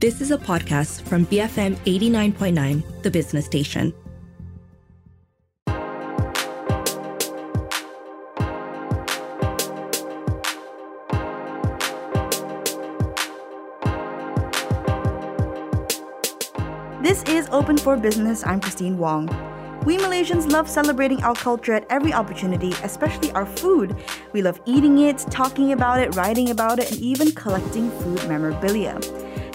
This is a podcast from BFM 89.9, the business station. This is Open for Business. I'm Christine Wong. We Malaysians love celebrating our culture at every opportunity, especially our food. We love eating it, talking about it, writing about it, and even collecting food memorabilia.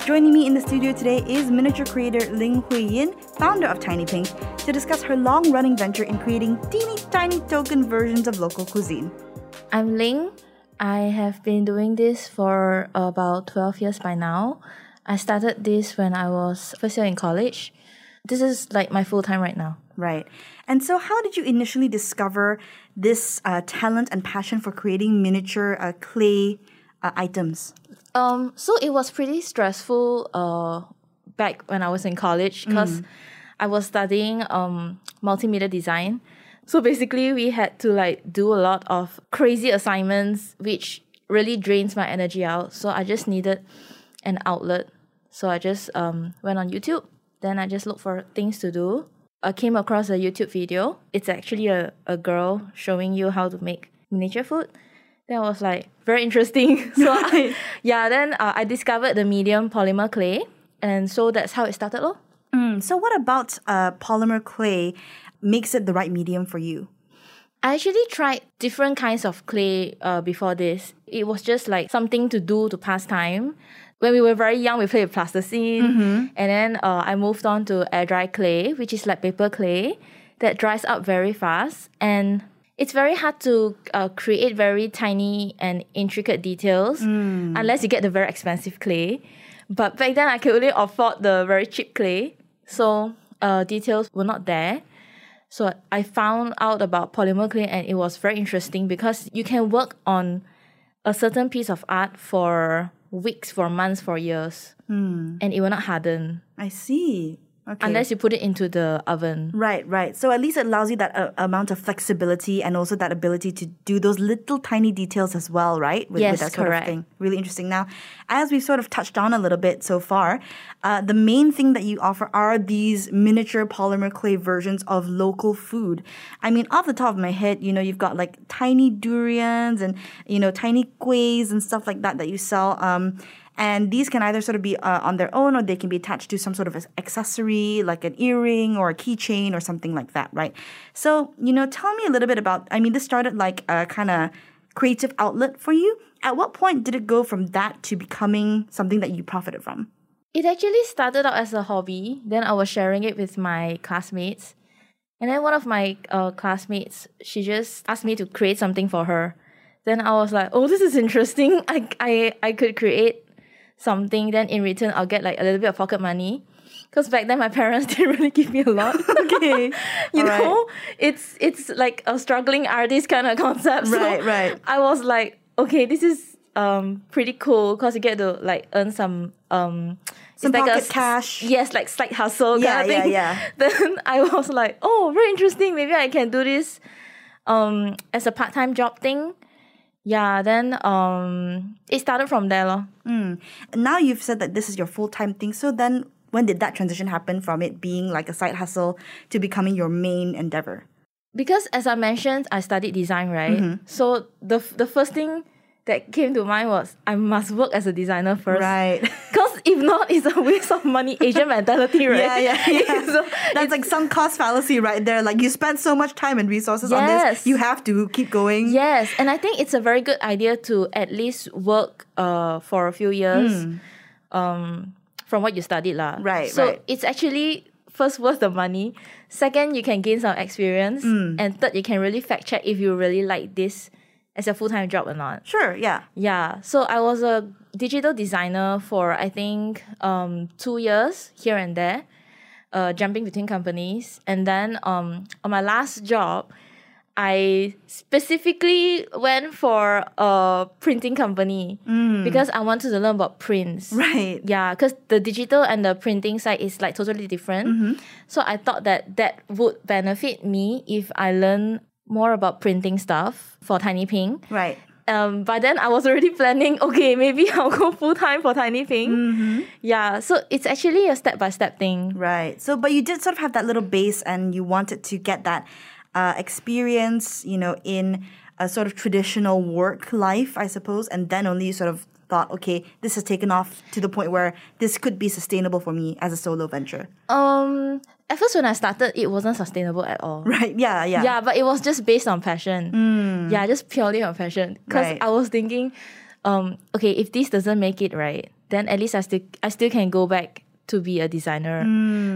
Joining me in the studio today is miniature creator Ling Hui Yin, founder of Tiny Pink, to discuss her long running venture in creating teeny tiny token versions of local cuisine. I'm Ling. I have been doing this for about 12 years by now. I started this when I was first year in college. This is like my full time right now. Right. And so, how did you initially discover this uh, talent and passion for creating miniature uh, clay uh, items? Um, so it was pretty stressful uh, back when I was in college because I was studying um, multimedia design. So basically, we had to like do a lot of crazy assignments, which really drains my energy out. So I just needed an outlet. So I just um, went on YouTube. Then I just looked for things to do. I came across a YouTube video. It's actually a, a girl showing you how to make miniature food. That was like very interesting. so I, yeah, then uh, I discovered the medium polymer clay, and so that's how it started. Lor. Mm, so, what about uh, polymer clay makes it the right medium for you? I actually tried different kinds of clay uh, before this. It was just like something to do to pass time. When we were very young, we played with plasticine, and then uh, I moved on to air dry clay, which is like paper clay that dries up very fast, and it's very hard to uh, create very tiny and intricate details unless you get the very expensive clay. But back then, I could only afford the very cheap clay, so uh, details were not there. So I found out about polymer clay and it was very interesting because you can work on a certain piece of art for weeks, for months, for years, and it will not harden I see. Okay. unless you put it into the oven. Right, right. So at least it allows you that uh, amount of flexibility and also that ability to do those little tiny details as well, right? With, Yes, that sort correct. of thing. Really interesting. Now, as we've sort of touched on a little bit so far, uh, the main thing that you offer are these miniature polymer clay versions of local food. I mean, off the top of my head, you know, you've got like tiny durians and, you know, tiny kuihs and stuff like that that you sell. Um, and these can either sort of be uh, on their own or they can be attached to some sort of accessory like an earring or a keychain or something like that, right? So, you know, tell me a little bit about, I mean, this started like a kind of creative outlet for you. At what point did it go from that to becoming something that you profited from? It actually started out as a hobby. Then I was sharing it with my classmates. And then one of my uh, classmates, she just asked me to create something for her. Then I was like, oh, this is interesting. I, I, I could create something. Then in return, I'll get like a little bit of pocket money. Because back then, my parents didn't really give me a lot. Okay. you All right. know, it's it's like a struggling artist kind of concept. So Right, right. I was like, okay, this is um pretty cool because you get to like earn some um Some it's like pocket s- cash. Yes, like side hustle Yeah, kind of thing. yeah, yeah. Then I was like, oh, very interesting. Maybe I can do this um as a part time job thing. Yeah, then um it started from there. lor. Now you've said that this is your full time thing. So then when did that transition happen from it being like a side hustle to becoming your main endeavor? because as I mentioned, I studied design, right? Mm-hmm. So the the first thing that came to mind was I must work as a designer first. Right. If not, it's a waste of money. Asian mentality, right? Yeah, yeah, yeah. so That's like sunk cost fallacy right there. Like you spend so much time and resources on this, you have to keep going. yes, and I think it's a very good idea to at least work uh for a few years, um, from what you studied, lah. Right, So right. it's actually first worth the money. Second, you can gain some experience, Hmm. and third, you can really fact check if you really like this as a full time job or not. Sure, yeah. Yeah, so I was a digital designer for I think um, two years here and there, uh, jumping between companies, and then um, on my last job, I specifically went for a printing company because I wanted to learn about prints. Right. Yeah, because the digital and the printing side is like totally different. So I thought that that would benefit me if I learn more about printing stuff for Tiny Pink. Right. um, by then I was already planning, okay, maybe I'll go full time for Tiny Pink. Mm-hmm. Yeah, so it's actually a step by step thing. Right. So, but you did sort of have that little base, and you wanted to get that uh, experience, you know, in a sort of traditional work life, I suppose, and then only you sort of thought, okay, this has taken off to the point where this could be sustainable for me as a solo venture. Um, at first when I started, it wasn't sustainable at all. Right. Yeah. Yeah. Yeah, but it was just based on passion. Yeah, just purely on passion. Because Right. I was thinking, um, okay, if this doesn't make it right, then at least I still I still can go back to be a designer.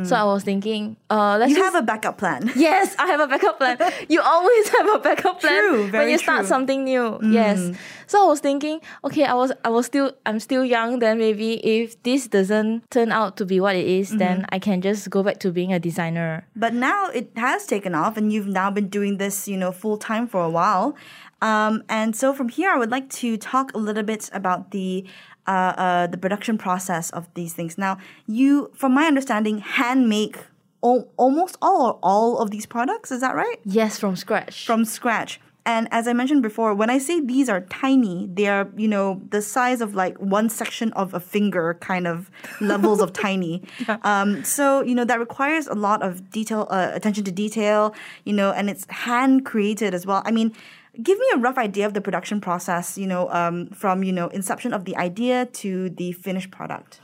So I was thinking, uh, let's You just have a backup plan. Yes, I have a backup plan. You always have a backup plan True, when you start true. Mm. something new. Yes. So I was thinking, okay, I was I was still I'm still young. Then maybe if this doesn't turn out to be what it is, then Mm-hmm. I can just go back to being a designer. But now it has taken off, and you've now been doing this, you know, full time for a while. Um, and so from here, I would like to talk a little bit about the uh, uh, the production process of these things. Now, you, from my understanding, hand make al- almost all or all of these products. Is that right? Yes, from scratch. From scratch. And as I mentioned before, when I say these are tiny, they are, you know, the size of like one section of a finger kind of levels of tiny. Um, so, you know, that requires a lot of detail, uh, attention to detail, you know, and it's hand created as well. I mean, give me a rough idea of the production process, you know, um, from, you know, inception of the idea to the finished product.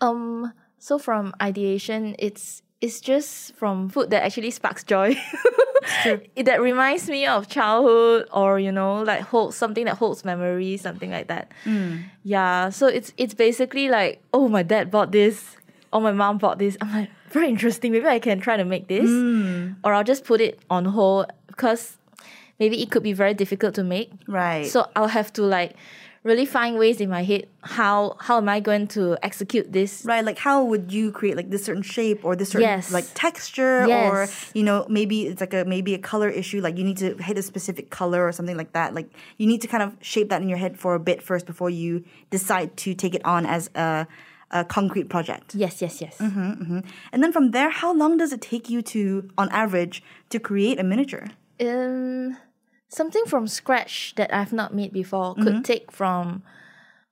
Um, so from ideation, it's it's just from food that actually sparks joy. It- that reminds me of childhood, or you know, like holds something that holds memories, something like that. Yeah. So it's it's basically like, oh, my dad bought this, or my mom bought this. I'm like, very interesting. Maybe I can try to make this, or I'll just put it on hold because maybe it could be very difficult to make. Right. So I'll have to like really find ways in my head how how am I going to execute this? Right, like how would you create like this certain shape or this certain Yes. like texture or you know maybe it's like a maybe a color issue like you need to hit a specific color or something like that like you need to kind of shape that in your head for a bit first before you decide to take it on as a, a concrete project. Yes, yes, yes. And then from there, how long does it take you to on average to create a miniature? Um, something from scratch that I've not made before Mm-hmm. could take from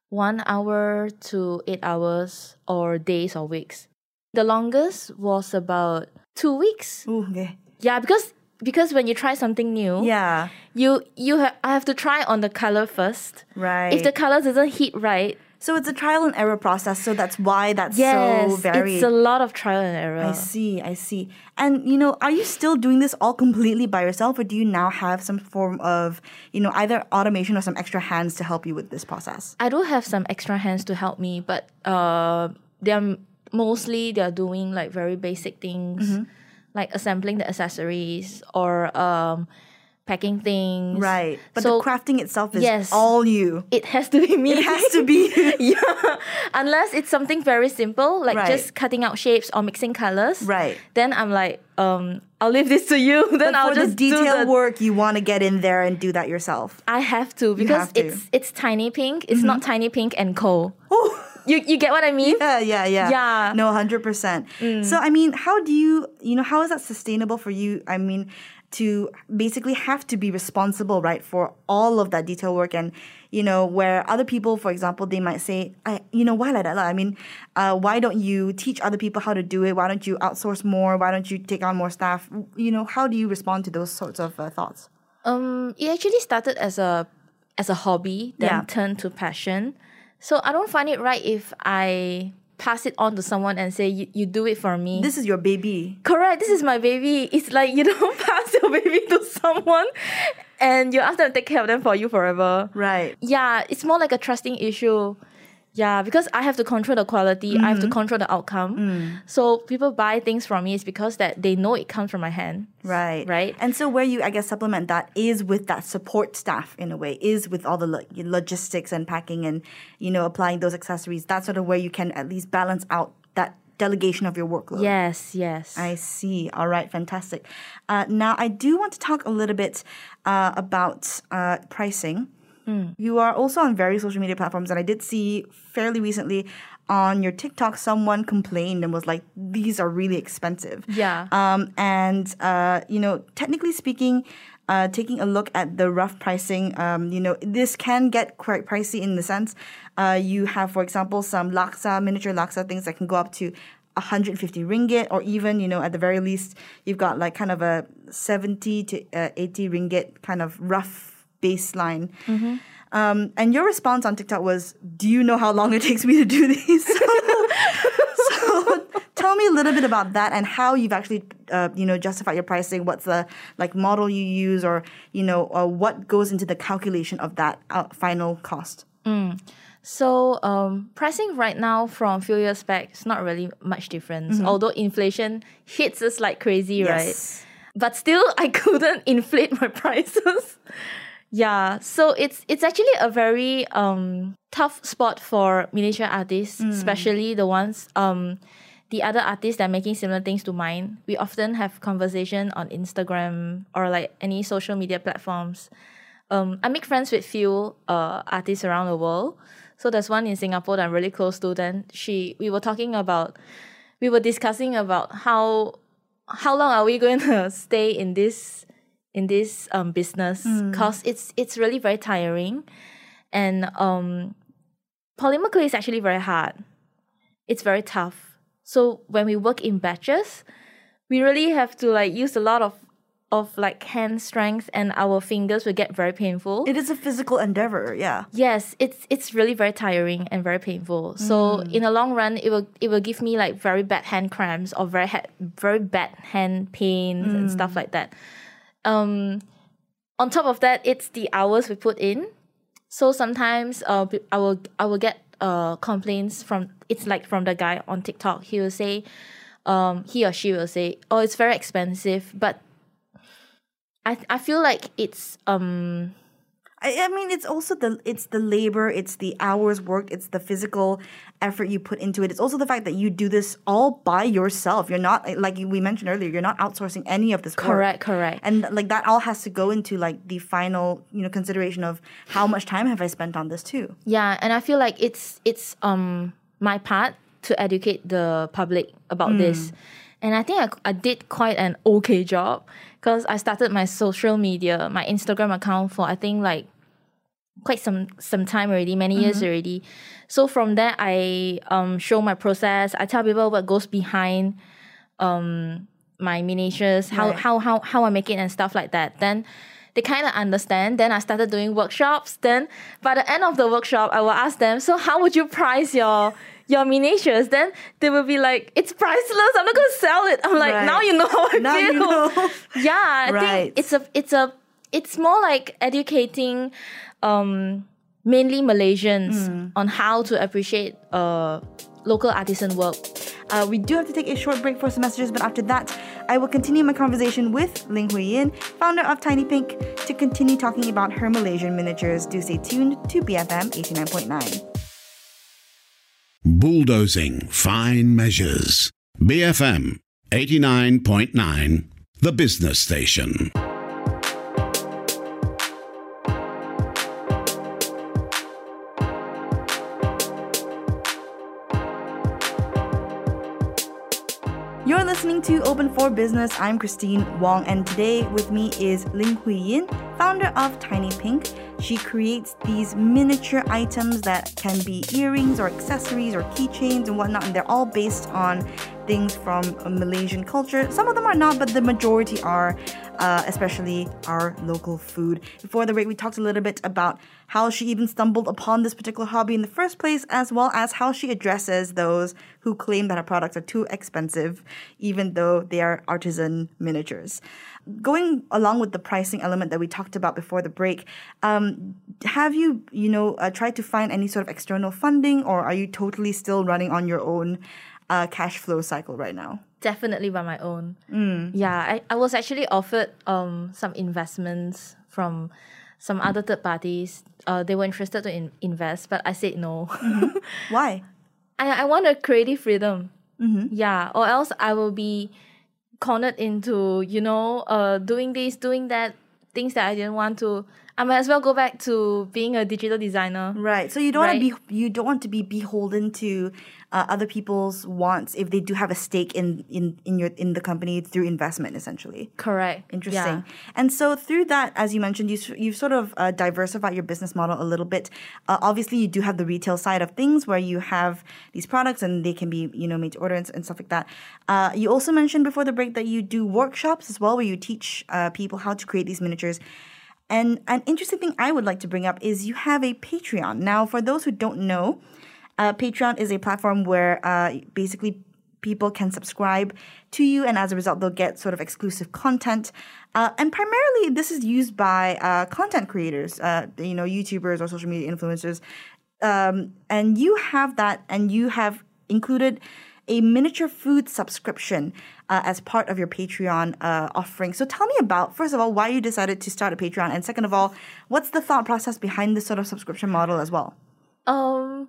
one hour to eight hours or days or weeks. The longest was about two weeks. Ooh, okay. Yeah, because because when you try something new, Yeah. you you have I have to try on the color first. Right. If the color doesn't hit right, so it's a trial and error process, so that's why that's yes, so varied. it's a lot of trial and error. I see, I see. And you know, are you still doing this all completely by yourself or do you now have some form of, you know, either automation or some extra hands to help you with this process? I do have some extra hands to help me, but uh, they're mostly they're doing like very basic things, Mm-hmm. like assembling the accessories or um, packing things. Right. But so the crafting itself is yes. all you. it has to be me. It has to be yeah, unless it's something very simple, like Right. just cutting out shapes or mixing colors. Right. Then I'm like, um, I'll leave this to you. then But I'll for the just do detail the work, you want to get in there and do that yourself. I have to because have to. Mm-hmm. it's it's tiny pink. It's not tiny pink and co. You you get what I mean? Yeah, yeah, yeah. Yeah. No, 100%. So, I mean, how do you, you know, how is that sustainable for you? I mean, to basically have to be responsible, right, for all of that detail work and, you know, where other people, for example, they might say, I, you know, why like that? lah? I mean, uh, why don't you teach other people how to do it? Why don't you outsource more? Why don't you take on more staff? You know, how do you respond to those sorts of uh, thoughts? Um, it actually started as a as a hobby, then Yeah. turned to passion. So I don't find it right if I pass it on to someone and say you, you do it for me. This is your baby. Correct. This is my baby. It's like you don't pass your baby to someone and you ask them to take care of them for you forever. Right. Yeah, it's more like a trusting issue. Yeah, because I have to control the quality, I have to control the outcome. So people buy things from me is because that they know it comes from my hand. Right. Right. And so where you, I guess, supplement that is with that support staff in a way, is with all the lo- logistics and packing and, you know, applying those accessories. That's sort of where you can at least balance out that delegation of your workload. Yes, yes. I see. All right, fantastic. Uh, now, I do want to talk a little bit uh, about uh, pricing. You are also on various social media platforms, and I did see fairly recently on your TikTok someone complained and was like, "These are really expensive." Yeah. Um, and uh, you know, technically speaking, uh, taking a look at the rough pricing, um, you know, this can get quite pricey in the sense uh, you have, for example, some laksa, miniature laksa things that can go up to 150 ringgit, or even, you know, at the very least, you've got like kind of a 70 to uh, 80 ringgit kind of rough baseline. Mm-hmm. Um, and your response on TikTok was, "Do you know how long it takes me to do these?" so, tell me a little bit about that and how you've actually, uh, you know, justified your pricing. What's the like model you use, or you know, uh, what goes into the calculation of that uh, final cost? So um, pricing right now from a few years back is not really much difference. Although inflation hits us like crazy, right? But still, I couldn't inflate my prices. Yeah, so it's it's actually a very um, tough spot for miniature artists, especially the ones um, the other artists that are making similar things to mine. We often have conversation on Instagram or like any social media platforms. Um, I make friends with few uh, artists around the world. So there's one in Singapore that I'm really close to. Then she, we were talking about, we were discussing about how how long are we going to stay in this in this um business because it's it's really very tiring, and um, polymer clay is actually very hard. It's very tough. So when we work in batches, we really have to like use a lot of of like hand strength, and our fingers will get very painful. It is a physical endeavor, yeah. Yes, it's it's really very tiring and very painful. So in the long run, it will it will give me like very bad hand cramps or very ha- very bad hand pains and stuff like that. Um, on top of that, it's the hours we put in. So sometimes uh, I will I will get uh complaints from it's like from the guy on TikTok. He will say, um, he or she will say, oh, it's very expensive, but I I feel like it's um I, I mean, it's also the it's the labor, it's the hours worked, it's the physical effort you put into it. It's also the fact that you do this all by yourself. You're not like we mentioned earlier. You're not outsourcing any of this work. correct correct. And like that all has to go into like the final, you know, consideration of how much time have I spent on this too. Yeah, and I feel like it's it's um my part to educate the public about this. And I think I, I did quite an okay job because I started my social media, my Instagram account for I think like quite some some time already, many years already. So from there, I um show my process. I tell people what goes behind um my miniatures, how Right. how how how I make it and stuff like that. Then they kind of understand. Then I started doing workshops. Then by the end of the workshop, I will ask them, so how would you price your your miniatures? Then they will be like, it's priceless. I'm not gonna sell it. I'm like, Right. now you know how I Now feel. you know. Yeah, I Right. think it's a it's a it's more like educating um mainly Malaysians Hmm. on how to appreciate uh local artisan work. Uh, we do have to take a short break for some messages, but after that, I will continue my conversation with Ling Hui Yin, founder of Tiny Pink, to continue talking about her Malaysian miniatures. Do stay tuned to BFM 89.9. Bulldozing fine measures. BFM 89.9, the business station. You're listening to Open for Business. I'm Christine Wong, and today with me is Ling Hui Yin, founder of Tiny Pink. She creates these miniature items that can be earrings or accessories or keychains and whatnot, and they're all based on things from Malaysian culture. Some of them are not, but the majority are, uh, especially our local food. Before the break, we talked a little bit about how she even stumbled upon this particular hobby in the first place, as well as how she addresses those who claim that her products are too expensive, even though they are artisan miniatures. Going along with the pricing element that we talked about before the break, um, have you, you know, uh, tried to find any sort of external funding, or are you totally still running on your own uh, cash flow cycle right now? Definitely by my own. Yeah, I, I was actually offered um some investments from some other third parties. Uh, they were interested to in- invest, but I said no. Why? I, I want a creative freedom. Yeah, or else I will be cornered into, you know, uh, doing this, doing that, things that I didn't want to. I might as well go back to being a digital designer. Right. So you don't want to be you don't want to be beholden to uh, other people's wants if they do have a stake in in in your in the company through investment essentially. Correct. Interesting. Yeah. And so through that, as you mentioned, you, you've sort of uh, diversified your business model a little bit. Uh, obviously, you do have the retail side of things where you have these products and they can be, you know, made to order and, and stuff like that. Uh, you also mentioned before the break that you do workshops as well, where you teach uh, people how to create these miniatures. And an interesting thing I would like to bring up is you have a Patreon. Now, for those who don't know, uh, Patreon is a platform where uh, basically people can subscribe to you, and as a result, they'll get sort of exclusive content. Uh, and primarily, this is used by uh, content creators, uh, you know, YouTubers or social media influencers. Um, and you have that, and you have included a miniature food subscription uh, as part of your Patreon uh, offering. So tell me about, first of all, why you decided to start a Patreon, and second of all, what's the thought process behind this sort of subscription model as well? Um,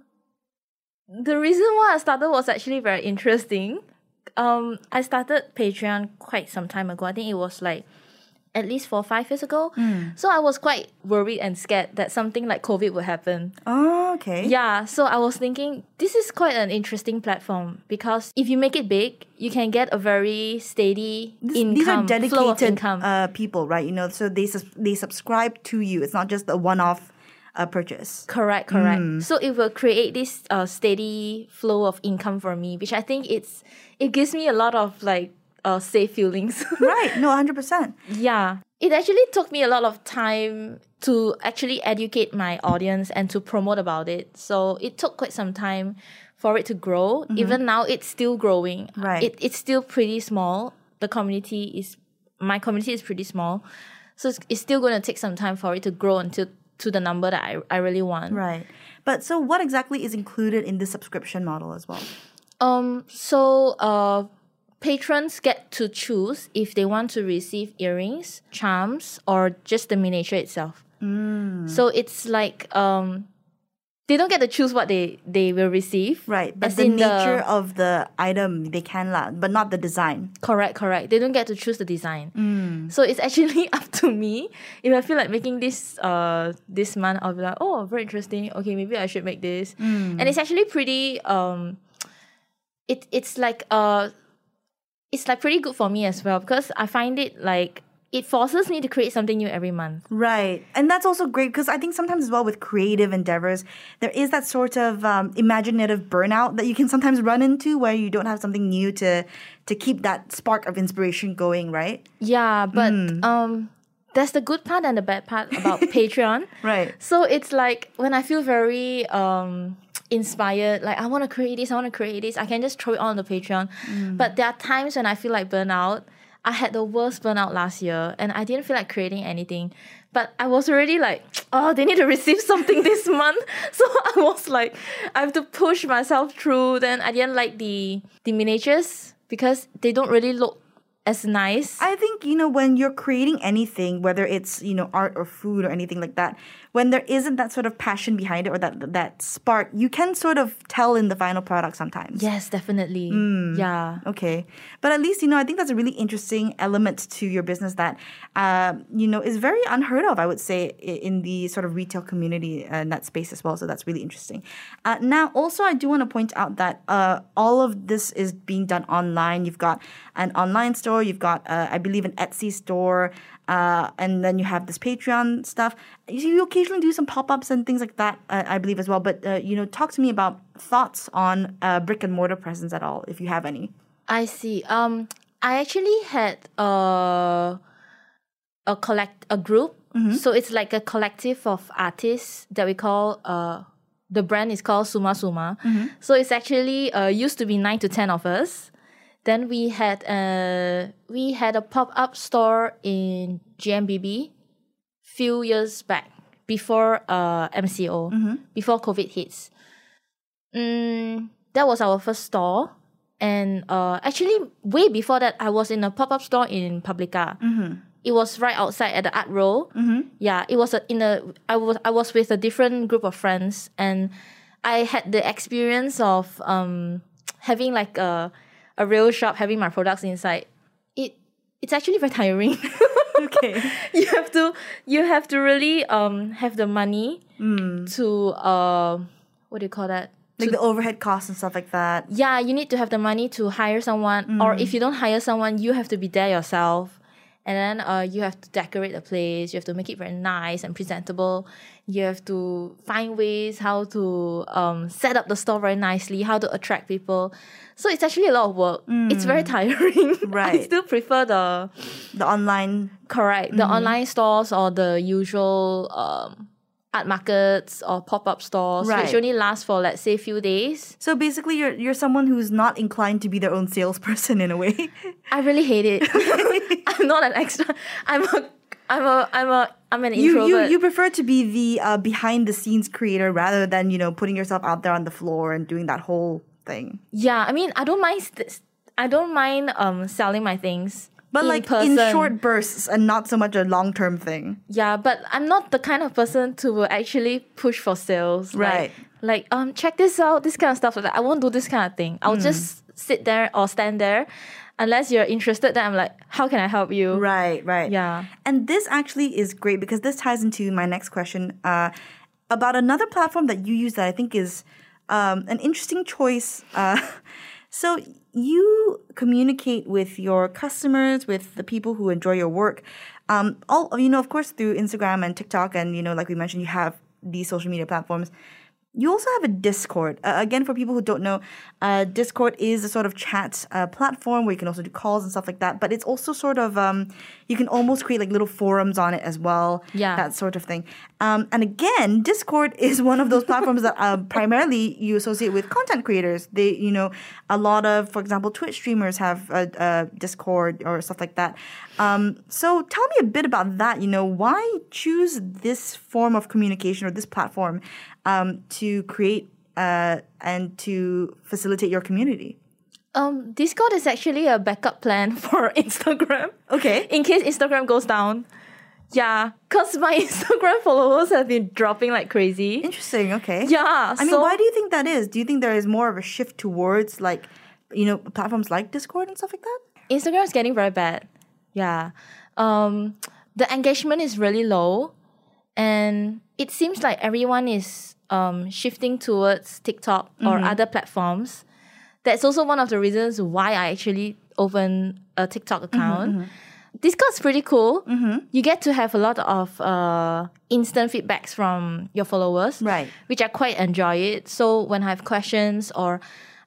the reason why I started was actually very interesting. Um, I started Patreon quite some time ago. I think it was like at least four or five years ago. So I was quite worried and scared that something like COVID would happen. Oh, okay. Yeah, so I was thinking this is quite an interesting platform because if you make it big, you can get a very steady This- income, these are flow of dedicated income. uh, people, right? You know, so they they subscribe to you. It's not just a one-off uh, purchase. Correct, correct. So it will create this uh, steady flow of income for me, which I think it's it gives me a lot of like uh, safe feelings. right? No, hundred percent. yeah, it actually took me a lot of time to actually educate my audience and to promote about it. So it took quite some time for it to grow. Even now, it's still growing. Right. It, it's still pretty small. The community is my community is pretty small, so it's, it's still going to take some time for it to grow until to the number that I, I really want. Right. But so, what exactly is included in the subscription model as well? Um, so uh, patrons get to choose if they want to receive earrings, charms, or just the miniature itself. So it's like um, they don't get to choose what they they will receive. Right. But the nature of the item they can lah, but not the design. Correct, correct. They don't get to choose the design. Mm. So it's actually up to me. If I feel like making this uh this month, I'll be like, oh, very interesting. Okay, maybe I should make this. Mm. And it's actually pretty um it it's like uh it's like pretty good for me as well because I find it like it forces me to create something new every month. Right. And that's also great because I think sometimes as well with creative endeavors, there is that sort of um, imaginative burnout that you can sometimes run into where you don't have something new to to keep that spark of inspiration going, right? Yeah, but Mm. um that's the good part and the bad part about Patreon. Right. So it's like when I feel very um inspired, like I want to create this, I want to create this, I can just throw it on the Patreon. Mm. But there are times when I feel like burnout. I had the worst burnout last year and I didn't feel like creating anything. But I was already like, oh, they need to receive something this month. So I was like, I have to push myself through. Then I didn't like the the miniatures because they don't really look as nice. I think, you know, when you're creating anything, whether it's, you know, art or food or anything like that, when there isn't that sort of passion behind it or that that spark, you can sort of tell in the final product sometimes. yes, definitely. Yeah. Okay. But at least, you know, I think that's a really interesting element to your business that, uh, you know, is very unheard of, I would say, in the sort of retail community and that space as well. So that's really interesting. Uh, now, also, I do want to point out that uh, all of this is being done online. You've got an online store, you've got, uh, I believe, an Etsy store, uh, and then you have this Patreon stuff. You, you occasionally do some pop ups and things like that, uh, I believe, as well. But, uh, you know, talk to me about thoughts on uh, brick and mortar presence at all, if you have any. I see. Um, I actually had a a collect a group. So it's like a collective of artists that we call uh the brand is called Suma Suma. So it's actually uh used to be nine to ten of us. Then we had a we had a pop up store in GMBB few years back before uh MCO before COVID hits. Mm, that was our first store. And uh, actually, way before that, I was in a pop up store in Publika. It was right outside at the art row. Yeah, it was a, in a. I was I was with a different group of friends, and I had the experience of um having like a a real shop, having my products inside. It it's actually very tiring. Okay. you have to you have to really um have the money to uh what do you call that? Like the overhead costs and stuff like that. Yeah, you need to have the money to hire someone, or if you don't hire someone, you have to be there yourself. And then uh, you have to decorate the place. You have to make it very nice and presentable. You have to find ways how to um, set up the store very nicely, how to attract people. So it's actually a lot of work. It's very tiring. right I still prefer the The online. correct the online stores or the usual um, art markets or pop up stores, Right. which only last for let's say a few days. So basically, you're you're someone who's not inclined to be their own salesperson in a way. I really hate it. I'm not an extra. I'm a. I'm a. I'm a. I'm an you, introvert. you you prefer to be the uh, behind the scenes creator rather than you know putting yourself out there on the floor and doing that whole thing. yeah, I mean, I don't mind. St- I don't mind um selling my things. But in like person. in short bursts and not so much a long term thing. Yeah, but I'm not the kind of person to actually push for sales. Right. Like, um, check this out, this kind of stuff. Like, I won't do this kind of thing. I'll just sit there or stand there. Unless you're interested, then I'm like, how can I help you? Right, right. Yeah. And this actually is great because this ties into my next question uh, about another platform that you use that I think is um, an interesting choice. Uh, so you communicate with your customers, with the people who enjoy your work. Um, all you know, of course, through Instagram and TikTok, and you know, like we mentioned, you have these social media platforms. You also have a Discord. Uh, again, for people who don't know, uh, Discord is a sort of chat uh, platform where you can also do calls and stuff like that. But it's also sort of um, you can almost create like little forums on it as well. Yeah. that sort of thing. Um, and again, Discord is one of those platforms that uh, primarily you associate with content creators. They, you know, a lot of, for example, Twitch streamers have a, a Discord or stuff like that. Um, so tell me a bit about that. You know, why choose this form of communication or this platform um, to create uh, and to facilitate your community? Um, Discord is actually a backup plan for Instagram. Okay. In case Instagram goes down. Yeah, because my Instagram followers have been dropping like crazy. Interesting. Okay. Yeah. I mean, so- why do you think that is? Do you think there is more of a shift towards like, you know, platforms like Discord and stuff like that? Instagram is getting very bad. Yeah. Um, the engagement is really low. And it seems like everyone is um, shifting towards TikTok or other platforms. That's also one of the reasons why I actually opened a TikTok account. Discord's pretty cool. You get to have a lot of uh, instant feedbacks from your followers, Right. which I quite enjoy it. So when I have questions or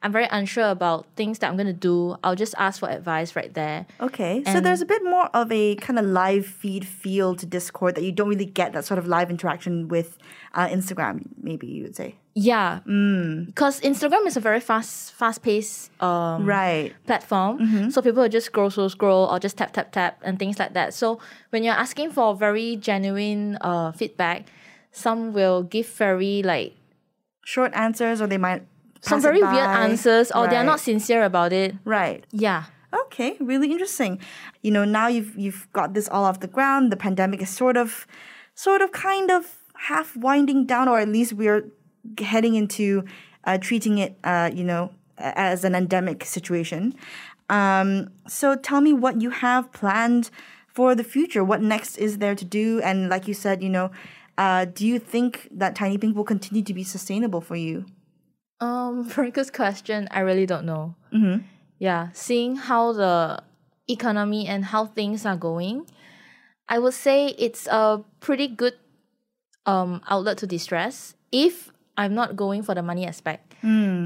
I'm very unsure about things that I'm gonna do, I'll just ask for advice right there. Okay. so there's a bit more of a kind of live feed feel to Discord that you don't really get that sort of live interaction with uh, Instagram, maybe you would say. Yeah, because Instagram is a very fast, fast-paced um, Right. platform. So people just scroll, scroll, scroll, or just tap, tap, tap, and things like that. So when you're asking for very genuine uh, feedback, some will give very like Short answers, or they might. some very weird answers, or they're not sincere about it. Right. Yeah. Okay, really interesting. You know, now you've you've got this all off the ground. The pandemic is sort of, sort of, kind of half winding down, or at least we're heading into uh, treating it, uh, you know, as an endemic situation. Um, so tell me what you have planned for the future. What next is there to do? And like you said, you know, uh, do you think that Tiny Pink will continue to be sustainable for you? Um, question. I really don't know. Mm-hmm. Yeah, seeing how the economy and how things are going, I would say it's a pretty good um outlet to distress if I'm not going for the money aspect.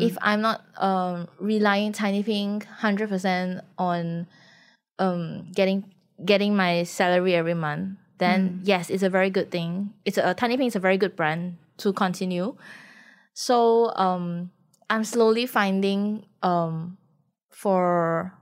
If I'm not um relying Tiny Pink hundred percent on um getting getting my salary every month, then yes, it's a very good thing. It's a, Tiny Pink is a very good brand to continue. So um, I'm slowly finding um, for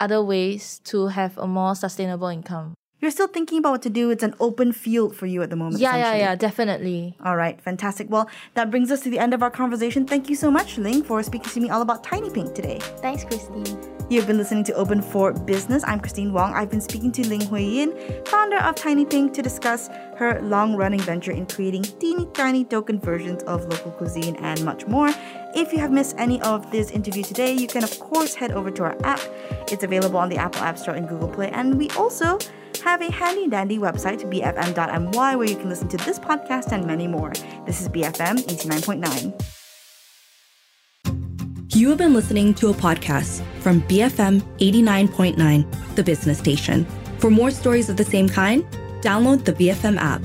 other ways to have a more sustainable income. You're still thinking about what to do. It's an open field for you at the moment. Yeah, yeah, yeah, definitely. All right, fantastic. Well, that brings us to the end of our conversation. Thank you so much, Ling, for speaking to me all about Tiny Pink today. Thanks, Christine. You've been listening to Open for Business. I'm Christine Wong. I've been speaking to Ling Hui Yin, founder of Tiny Pink, to discuss her long running venture in creating teeny tiny token versions of local cuisine and much more. If you have missed any of this interview today, you can, of course, head over to our app. It's available on the Apple App Store and Google Play. And we also have a handy dandy website, bfm.my, where you can listen to this podcast and many more. This is BFM 89.9. You have been listening to a podcast from BFM 89.9, the business station. For more stories of the same kind, download the BFM app.